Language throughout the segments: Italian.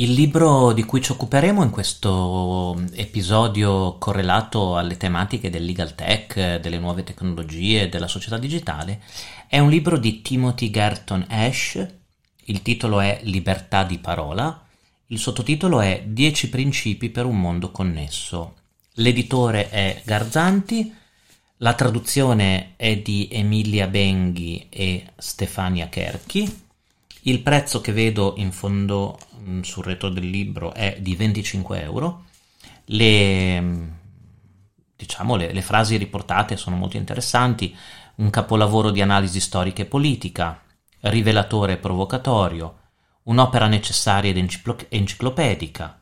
Il libro di cui ci occuperemo in questo episodio correlato alle tematiche del legal tech, delle nuove tecnologie, della società digitale, è un libro di Timothy Garton Ash, il titolo è Libertà di parola, il sottotitolo è 10 principi per un mondo connesso. L'editore è Garzanti, la traduzione è di Emilia Benghi e Stefania Kerchi. Il prezzo che vedo in fondo sul retro del libro è di 25 euro. Le, diciamo, le, le frasi riportate sono molto interessanti. Un capolavoro di analisi storica e politica, rivelatore e provocatorio, un'opera necessaria ed enciclopedica,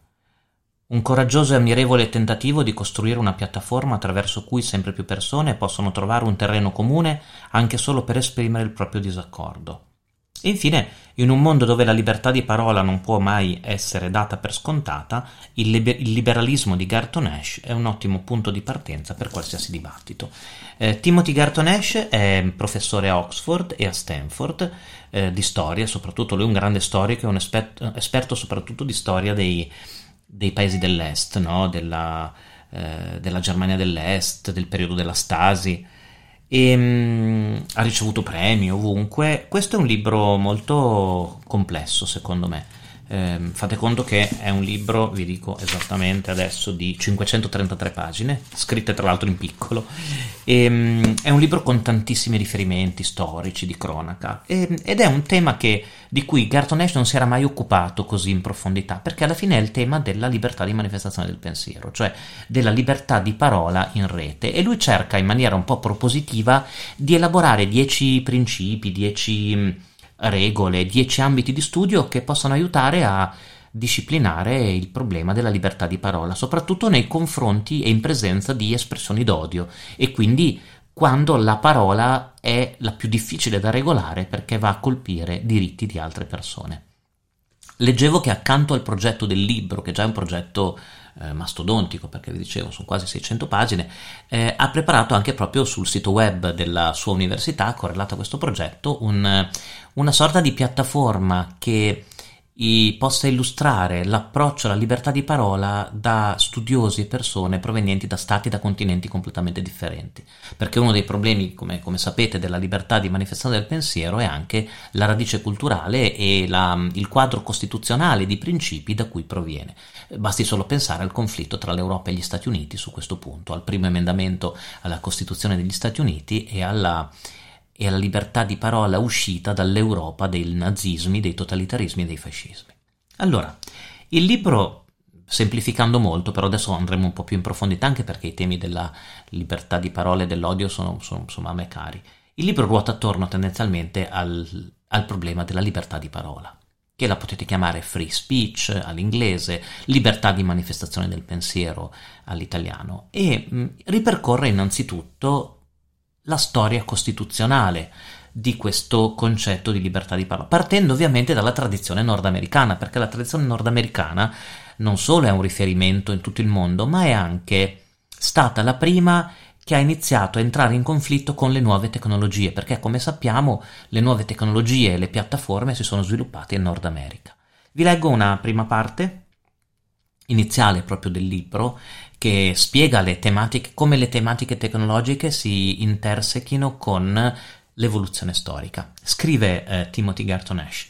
un coraggioso e ammirevole tentativo di costruire una piattaforma attraverso cui sempre più persone possono trovare un terreno comune anche solo per esprimere il proprio disaccordo. Infine, in un mondo dove la libertà di parola non può mai essere data per scontata, il, liber- il liberalismo di Garton Ash è un ottimo punto di partenza per qualsiasi dibattito. Eh, Timothy Garton Ash è professore a Oxford e a Stanford eh, di storia, soprattutto lui è un grande storico e un esperto, esperto soprattutto di storia dei, dei paesi dell'est, no? della, eh, della, Germania dell'est, del periodo della Stasi. E, mh, ha ricevuto premi ovunque. Questo è un libro molto complesso, secondo me eh, fate conto che è un libro, vi dico esattamente adesso, di 533 pagine, scritte tra l'altro in piccolo, e, ehm, è un libro con tantissimi riferimenti storici, di cronaca, e, ed è un tema che, di cui Garton Ash non si era mai occupato così in profondità, perché alla fine è il tema della libertà di manifestazione del pensiero, cioè della libertà di parola in rete, e lui cerca in maniera un po' propositiva di elaborare dieci principi, dieci regole, dieci ambiti di studio che possono aiutare a disciplinare il problema della libertà di parola, soprattutto nei confronti e in presenza di espressioni d'odio e quindi quando la parola è la più difficile da regolare perché va a colpire diritti di altre persone. Leggevo che accanto al progetto del libro, che già è un progetto eh, mastodontico, perché vi dicevo sono quasi 600 pagine, eh, ha preparato anche proprio sul sito web della sua università, correlato a questo progetto, un, una sorta di piattaforma che possa illustrare l'approccio alla libertà di parola da studiosi e persone provenienti da stati e da continenti completamente differenti. Perché uno dei problemi, come, come, sapete, della libertà di manifestazione del pensiero è anche la radice culturale e la, il quadro costituzionale di principi da cui proviene. Basti solo pensare al conflitto tra l'Europa e gli Stati Uniti su questo punto, al primo emendamento alla Costituzione degli Stati Uniti e alla e alla libertà di parola uscita dall'Europa dei nazismi, dei totalitarismi e dei fascismi. Allora, il libro, semplificando molto, però adesso andremo un po' più in profondità anche perché i temi della libertà di parola e dell'odio sono, sono insomma a me cari. Il libro ruota attorno tendenzialmente al, al problema della libertà di parola che la potete chiamare free speech all'inglese, libertà di manifestazione del pensiero all'italiano, e mh, ripercorre innanzitutto la storia costituzionale di questo concetto di libertà di parola, partendo ovviamente dalla tradizione nordamericana, perché la tradizione nordamericana non solo è un riferimento in tutto il mondo, ma è anche stata la prima che ha iniziato a entrare in conflitto con le nuove tecnologie, perché come sappiamo le nuove tecnologie e le piattaforme si sono sviluppate in Nord America. Vi leggo una prima parte iniziale proprio del libro che spiega le tematiche, come le tematiche tecnologiche si intersechino con l'evoluzione storica. Scrive eh, Timothy Garton Ash.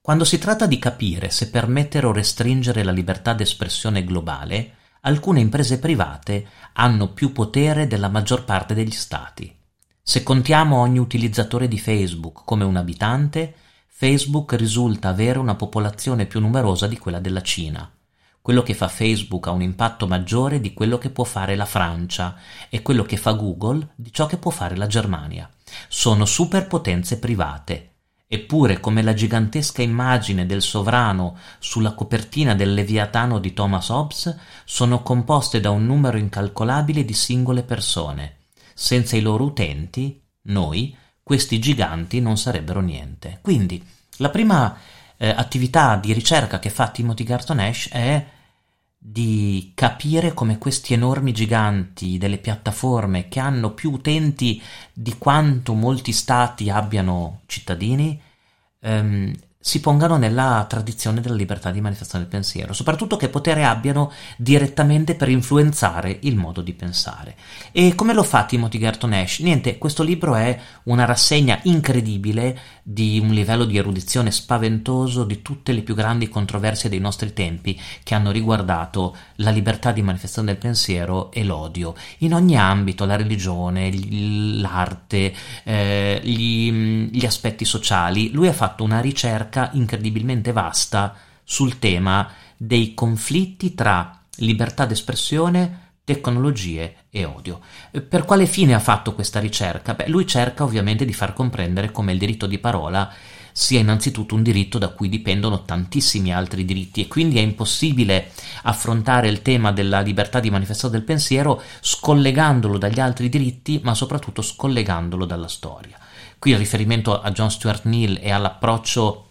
Quando si tratta di capire se permettere o restringere la libertà d'espressione globale, alcune imprese private hanno più potere della maggior parte degli stati. Se contiamo ogni utilizzatore di Facebook come un abitante, Facebook risulta avere una popolazione più numerosa di quella della Cina. Quello che fa Facebook ha un impatto maggiore di quello che può fare la Francia e quello che fa Google di ciò che può fare la Germania. Sono superpotenze private. Eppure, come la gigantesca immagine del sovrano sulla copertina del Leviatano di Thomas Hobbes, sono composte da un numero incalcolabile di singole persone. Senza i loro utenti, noi, questi giganti non sarebbero niente. Quindi, la prima eh, attività di ricerca che fa Timothy Garton Ash è di capire come questi enormi giganti delle piattaforme che hanno più utenti di quanto molti stati abbiano cittadini ehm, si pongano nella tradizione della libertà di manifestazione del pensiero, soprattutto che potere abbiano direttamente per influenzare il modo di pensare. E come lo fa Timothy Garton Ash? Niente, questo libro è una rassegna incredibile di un livello di erudizione spaventoso di tutte le più grandi controversie dei nostri tempi che hanno riguardato la libertà di manifestazione del pensiero e l'odio, in ogni ambito, la religione, l'arte, eh, gli, gli aspetti sociali. Lui ha fatto una ricerca ricerca incredibilmente vasta sul tema dei conflitti tra libertà d'espressione, tecnologie e odio. Per quale fine ha fatto questa ricerca? Beh, lui cerca ovviamente di far comprendere come il diritto di parola sia innanzitutto un diritto da cui dipendono tantissimi altri diritti e quindi è impossibile affrontare il tema della libertà di manifestazione del pensiero scollegandolo dagli altri diritti, ma soprattutto scollegandolo dalla storia. Qui il riferimento a John Stuart Mill e all'approccio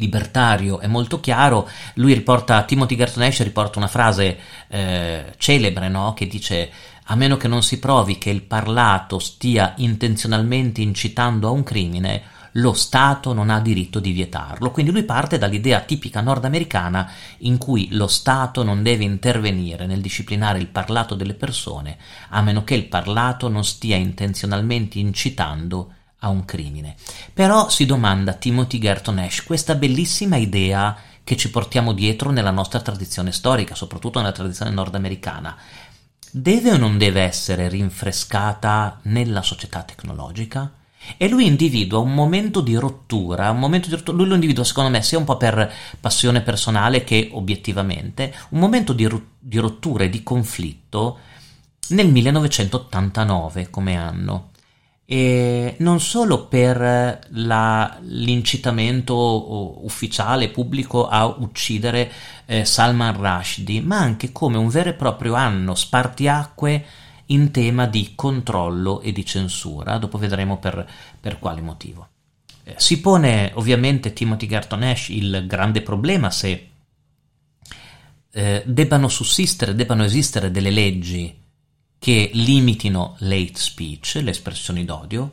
libertario è molto chiaro. Lui riporta, Timothy Garton Ash riporta una frase eh, celebre, no? Che dice: A meno che non si provi che il parlato stia intenzionalmente incitando a un crimine, lo Stato non ha diritto di vietarlo. Quindi lui parte dall'idea tipica nordamericana in cui lo Stato non deve intervenire nel disciplinare il parlato delle persone, a meno che il parlato non stia intenzionalmente incitando a un crimine. Però si domanda Timothy Gerton Ash questa bellissima idea che ci portiamo dietro nella nostra tradizione storica, soprattutto nella tradizione nordamericana, deve o non deve essere rinfrescata nella società tecnologica? E lui individua un momento di rottura, un momento di rottura, lui lo individua secondo me sia un po' per passione personale che obiettivamente, un momento di, di rottura e di conflitto nel 1989 come anno e non solo per la, l'incitamento ufficiale pubblico a uccidere eh, Salman Rushdie, ma anche come un vero e proprio anno spartiacque in tema di controllo e di censura. Dopo vedremo per, per quale motivo. Eh, si pone ovviamente Timothy Garton Ash il grande problema se eh, debbano sussistere, debbano esistere delle leggi che limitino l'hate speech, le espressioni d'odio,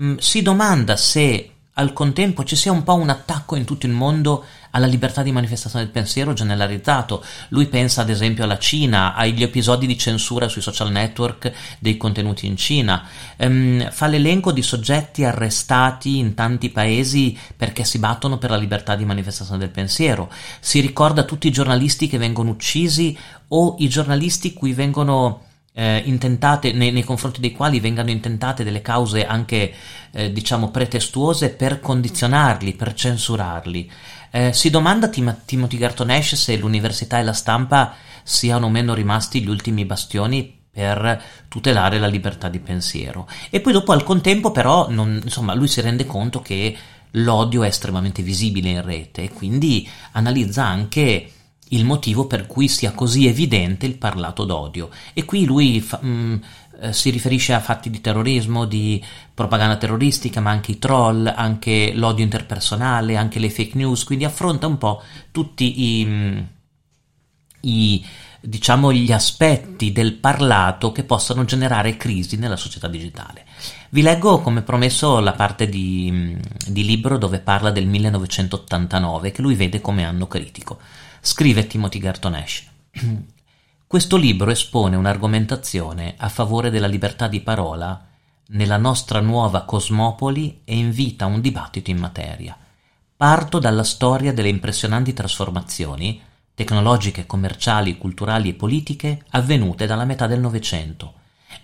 mm, si domanda se al contempo ci sia un po' un attacco in tutto il mondo alla libertà di manifestazione del pensiero generalizzato. Lui pensa ad esempio alla Cina, agli episodi di censura sui social network dei contenuti in Cina, ehm, fa l'elenco di soggetti arrestati in tanti paesi perché si battono per la libertà di manifestazione del pensiero, si ricorda tutti i giornalisti che vengono uccisi o i giornalisti cui vengono eh, intentate, nei, nei, confronti dei quali vengano intentate delle cause anche eh, diciamo pretestuose per condizionarli, per censurarli. Eh, si domanda Tim- Timothy Garton Ash se l'università e la stampa siano o meno rimasti gli ultimi bastioni per tutelare la libertà di pensiero. E poi dopo al contempo però non, insomma, lui si rende conto che l'odio è estremamente visibile in rete e quindi analizza anche il motivo per cui sia così evidente il parlato d'odio. E qui lui fa, mh, mm, eh, si riferisce a fatti di terrorismo, di propaganda terroristica, ma anche i troll, anche l'odio interpersonale, anche le fake news, quindi affronta un po' tutti i, mm, i diciamo gli aspetti del parlato che possano generare crisi nella società digitale. Vi leggo come promesso la parte di, mm, di libro dove parla del 1989 che lui vede come anno critico. Scrive Timothy Garton Ash. Questo libro espone un'argomentazione a favore della libertà di parola nella nostra nuova cosmopoli e invita un dibattito in materia. Parto dalla storia delle impressionanti trasformazioni tecnologiche, commerciali, culturali e politiche avvenute dalla metà del Novecento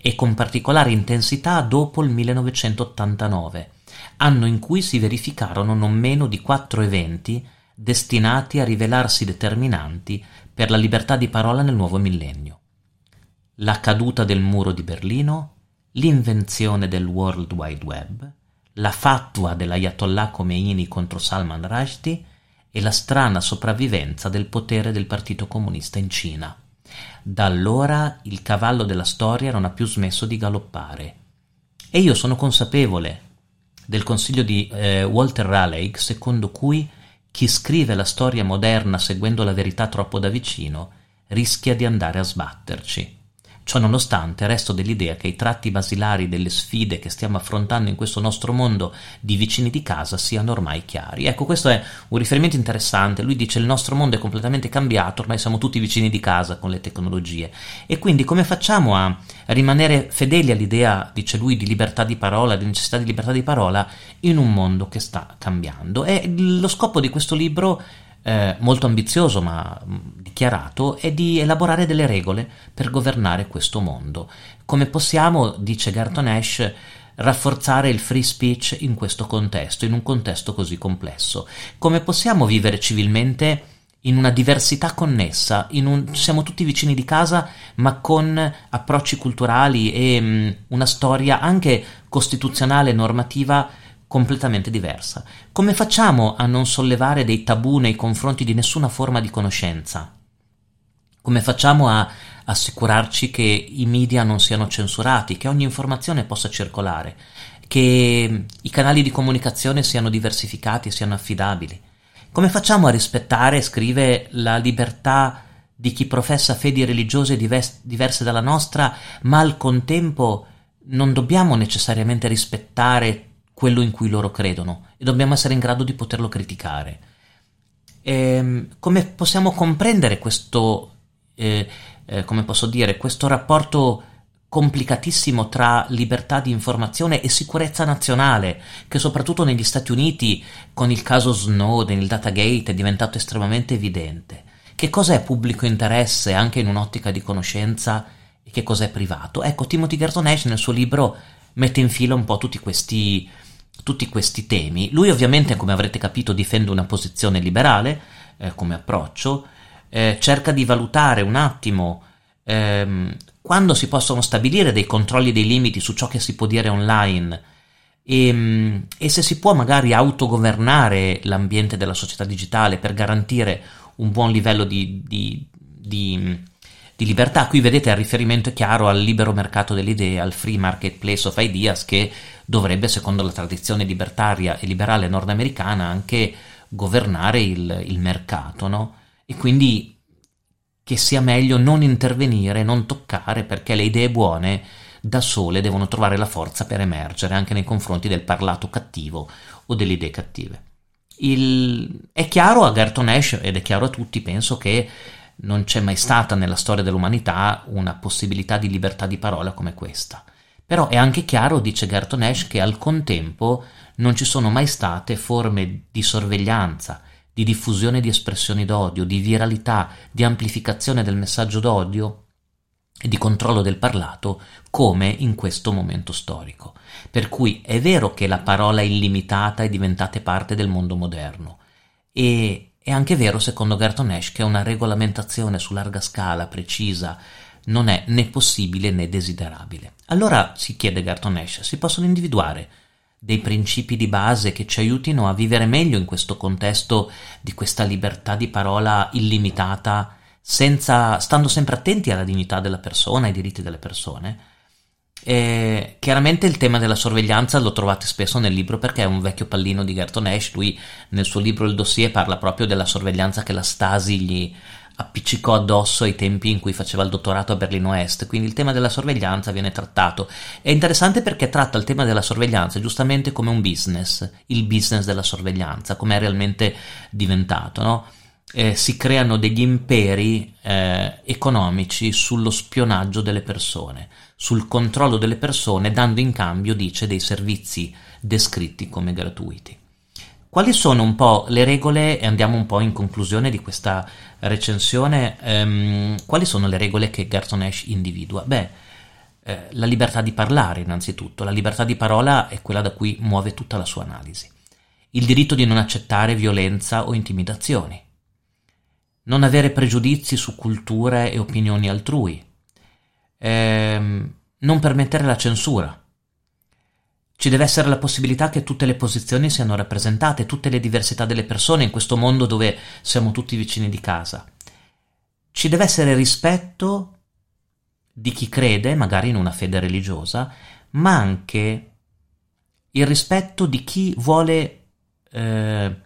e con particolare intensità dopo il 1989, anno in cui si verificarono non meno di quattro eventi destinati a rivelarsi determinanti per la libertà di parola nel nuovo millennio. La caduta del muro di Berlino, l'invenzione del World Wide Web, la fatua dell'Ayatollah Khomeini contro Salman Rushdie e la strana sopravvivenza del potere del Partito Comunista in Cina. Da allora il cavallo della storia non ha più smesso di galoppare. E io sono consapevole del consiglio di eh, Walter Raleigh, secondo cui chi scrive la storia moderna seguendo la verità troppo da vicino rischia di andare a sbatterci. Ciononostante, resto dell'idea che i tratti basilari delle sfide che stiamo affrontando in questo nostro mondo di vicini di casa siano ormai chiari. Ecco, questo è un riferimento interessante. Lui dice il nostro mondo è completamente cambiato, ormai siamo tutti vicini di casa con le tecnologie. E quindi come facciamo a rimanere fedeli all'idea, dice lui, di libertà di parola, di necessità di libertà di parola in un mondo che sta cambiando? E lo scopo di questo libro eh, molto ambizioso ma mm, dichiarato è di elaborare delle regole per governare questo mondo. Come possiamo, dice Garton Ash, rafforzare il free speech in questo contesto, in un contesto così complesso? Come possiamo vivere civilmente in una diversità connessa, un, siamo tutti vicini di casa, ma con approcci culturali e mh, mm, una storia anche costituzionale e normativa completamente diversa. Come facciamo a non sollevare dei tabù nei confronti di nessuna forma di conoscenza? Come facciamo a assicurarci che i media non siano censurati, che ogni informazione possa circolare, che i canali di comunicazione siano diversificati e siano affidabili? Come facciamo a rispettare, scrive, la libertà di chi professa fedi religiose diverse dalla nostra, ma al contempo non dobbiamo necessariamente rispettare quello in cui loro credono e dobbiamo essere in grado di poterlo criticare. E, ehm, come possiamo comprendere questo, eh, eh, come posso dire, questo rapporto complicatissimo tra libertà di informazione e sicurezza nazionale, che soprattutto negli Stati Uniti, con il caso Snowden, il Datagate, è diventato estremamente evidente. Che cosa è pubblico interesse anche in un'ottica di conoscenza e che cosa è privato? Ecco, Timothy Garton Ash nel suo libro mette in fila un po' tutti questi tutti questi temi. Lui ovviamente, come avrete capito, difende una posizione liberale eh, come approccio, eh, cerca di valutare un attimo ehm, quando si possono stabilire dei controlli dei limiti su ciò che si può dire online e, ehm, e se si può magari autogovernare l'ambiente della società digitale per garantire un buon livello di, di, di, di libertà. Qui vedete il riferimento chiaro al libero mercato delle idee, al free marketplace of ideas che dovrebbe, secondo la tradizione libertaria e liberale nordamericana, anche governare il, il mercato, no? E quindi che sia meglio non intervenire, non toccare, perché le idee buone da sole devono trovare la forza per emergere anche nei confronti del parlato cattivo o delle idee cattive. Il... È chiaro a Gerton Ash ed è chiaro a tutti, penso che non c'è mai stata nella storia dell'umanità una possibilità di libertà di parola come questa. Però è anche chiaro, dice Gerton Ash, che al contempo non ci sono mai state forme di sorveglianza, di diffusione di espressioni d'odio, di viralità, di amplificazione del messaggio d'odio e di controllo del parlato come in questo momento storico. Per cui è vero che la parola illimitata è diventata parte del mondo moderno e è anche vero, secondo Gerton Ash, che una regolamentazione su larga scala, precisa, non è né possibile né desiderabile. Allora, si chiede Garton Ash, si possono individuare dei principi di base che ci aiutino a vivere meglio in questo contesto di questa libertà di parola illimitata, senza, stando sempre attenti alla dignità della persona, ai diritti delle persone. E chiaramente il tema della sorveglianza lo trovate spesso nel libro perché è un vecchio pallino di Gerton Ash. Lui nel suo libro Il dossier parla proprio della sorveglianza che la Stasi gli appiccicò addosso ai tempi in cui faceva il dottorato a Berlino Est, quindi il tema della sorveglianza viene trattato. È interessante perché tratta il tema della sorveglianza giustamente come un business, il business della sorveglianza, come è realmente diventato, no? Eh, si creano degli imperi eh, economici sullo spionaggio delle persone, sul controllo delle persone, dando in cambio, dice, dei servizi descritti come gratuiti. Quali sono un po' le regole, e andiamo un po' in conclusione di questa recensione, ehm, quali sono le regole che Gerson Ash individua? Beh, eh, la libertà di parlare innanzitutto, la libertà di parola è quella da cui muove tutta la sua analisi. Il diritto di non accettare violenza o intimidazioni. Non avere pregiudizi su culture e opinioni altrui. Ehm, non permettere la censura ci deve essere la possibilità che tutte le posizioni siano rappresentate, tutte le diversità delle persone in questo mondo dove siamo tutti vicini di casa. Ci deve essere rispetto di chi crede, magari in una fede religiosa, ma anche il rispetto di chi vuole eh,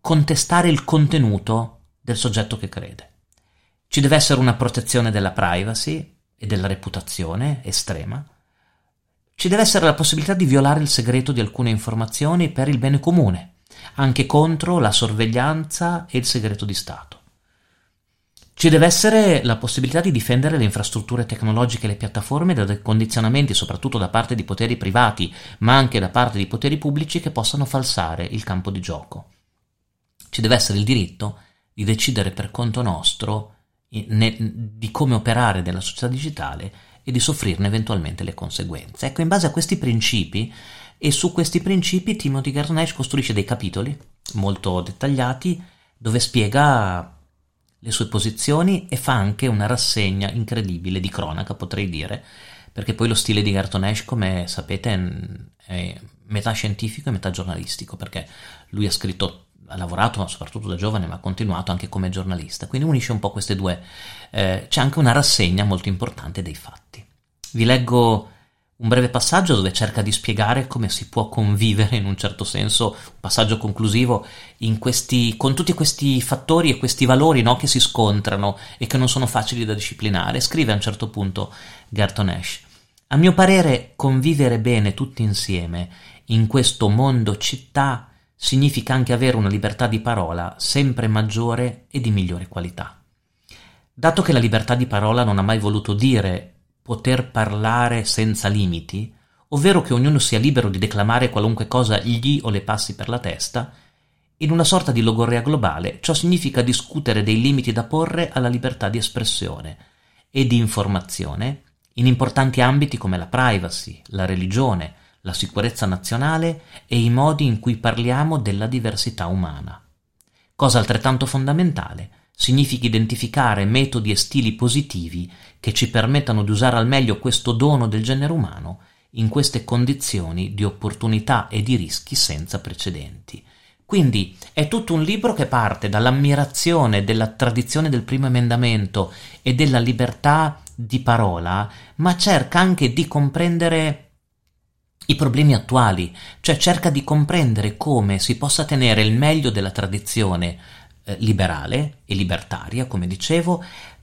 contestare il contenuto del soggetto che crede. Ci deve essere una protezione della privacy, e della reputazione estrema, ci deve essere la possibilità di violare il segreto di alcune informazioni per il bene comune, anche contro la sorveglianza e il segreto di Stato. Ci deve essere la possibilità di difendere le infrastrutture tecnologiche e le piattaforme da condizionamenti soprattutto da parte di poteri privati, ma anche da parte di poteri pubblici che possano falsare il campo di gioco. Ci deve essere il diritto di decidere per conto nostro di come operare nella società digitale e di soffrirne eventualmente le conseguenze. Ecco, in base a questi principi e su questi principi Timothy Garnash costruisce dei capitoli molto dettagliati dove spiega le sue posizioni e fa anche una rassegna incredibile di cronaca, potrei dire, perché poi lo stile di Gartonesh, come sapete, è metà scientifico e metà giornalistico, perché lui ha scritto, ha lavorato soprattutto da giovane, ma ha continuato anche come giornalista, quindi unisce un po' queste due. Eh, c'è anche una rassegna molto importante dei fatti. Vi leggo un breve passaggio dove cerca di spiegare come si può convivere in un certo senso, un passaggio conclusivo, questi, con tutti questi fattori e questi valori no, che si scontrano e che non sono facili da disciplinare. Scrive a un certo punto Gerton Ash. A mio parere, convivere bene tutti insieme in questo mondo città significa anche avere una libertà di parola sempre maggiore e di migliore qualità. Dato che la libertà di parola non ha mai voluto dire poter parlare senza limiti, ovvero che ognuno sia libero di declamare qualunque cosa gli o le passi per la testa, in una sorta di logorrea globale ciò significa discutere dei limiti da porre alla libertà di espressione e di informazione in importanti ambiti come la privacy, la religione, la sicurezza nazionale e i modi in cui parliamo della diversità umana. Cosa altrettanto fondamentale, significa identificare metodi e stili positivi che ci permettano di usare al meglio questo dono del genere umano in queste condizioni di opportunità e di rischi senza precedenti. Quindi è tutto un libro che parte dall'ammirazione della tradizione del primo emendamento e della libertà di parola, ma cerca anche di comprendere i problemi attuali, cioè cerca di comprendere come si possa tenere il meglio della tradizione eh, liberale e libertaria, come dicevo,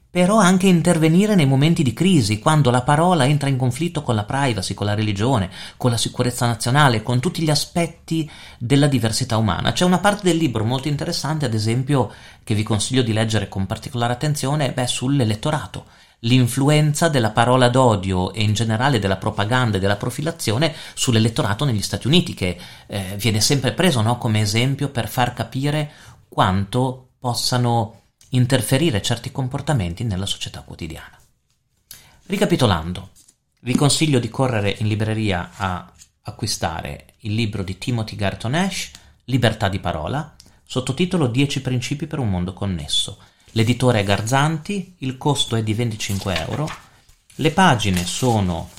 però anche intervenire nei momenti di crisi, quando la parola entra in conflitto con la privacy, con la religione, con la sicurezza nazionale, con tutti gli aspetti della diversità umana. C'è una parte del libro molto interessante, ad esempio, che vi consiglio di leggere con particolare attenzione, beh, sull'elettorato l'influenza della parola d'odio e in generale della propaganda e della profilazione sull'elettorato negli Stati Uniti, che eh, viene sempre preso no, come esempio per far capire quanto possano interferire certi comportamenti nella società quotidiana. Ricapitolando, vi consiglio di correre in libreria a acquistare il libro di Timothy Garton Ash, Libertà di parola, sottotitolo 10 principi per un mondo connesso. L'editore è Garzanti, il costo è di 25 euro, le pagine sono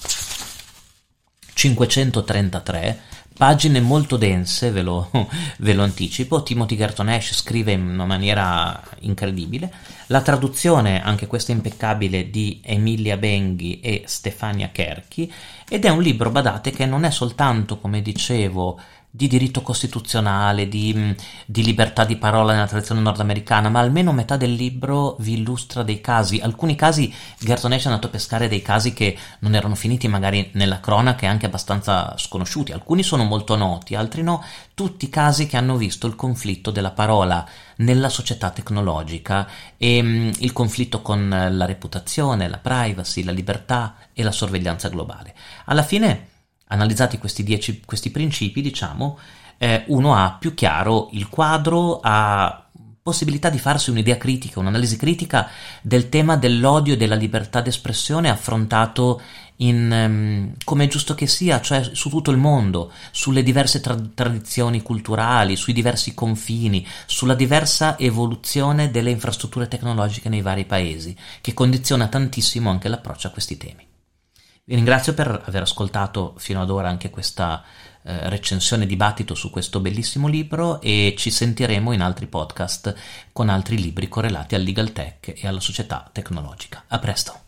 533, pagine molto dense, ve lo, ve lo anticipo. Timothy Garton scrive in una maniera incredibile. La traduzione, anche questa impeccabile, di Emilia Benghi e Stefania Kerchi. Ed è un libro, badate, che non è soltanto, come dicevo, di diritto costituzionale, di, mm, di, libertà di parola nella tradizione nordamericana, ma almeno metà del libro vi illustra dei casi. Alcuni casi, Gerton Ash è andato a pescare dei casi che non erano finiti magari nella cronaca e anche abbastanza sconosciuti. Alcuni sono molto noti, altri no. Tutti casi che hanno visto il conflitto della parola nella società tecnologica e mh, mm, il conflitto con la reputazione, la privacy, la libertà e la sorveglianza globale. Alla fine analizzati questi, dieci, questi principi, diciamo, eh, uno ha più chiaro il quadro, ha possibilità di farsi un'idea critica, un'analisi critica del tema dell'odio e della libertà d'espressione affrontato in, um, come è giusto che sia, cioè su tutto il mondo, sulle diverse tra- tradizioni culturali, sui diversi confini, sulla diversa evoluzione delle infrastrutture tecnologiche nei vari paesi, che condiziona tantissimo anche l'approccio a questi temi. Vi ringrazio per aver ascoltato fino ad ora anche questa eh, recensione dibattito su questo bellissimo libro e ci sentiremo in altri podcast con altri libri correlati al legal tech e alla società tecnologica. A presto!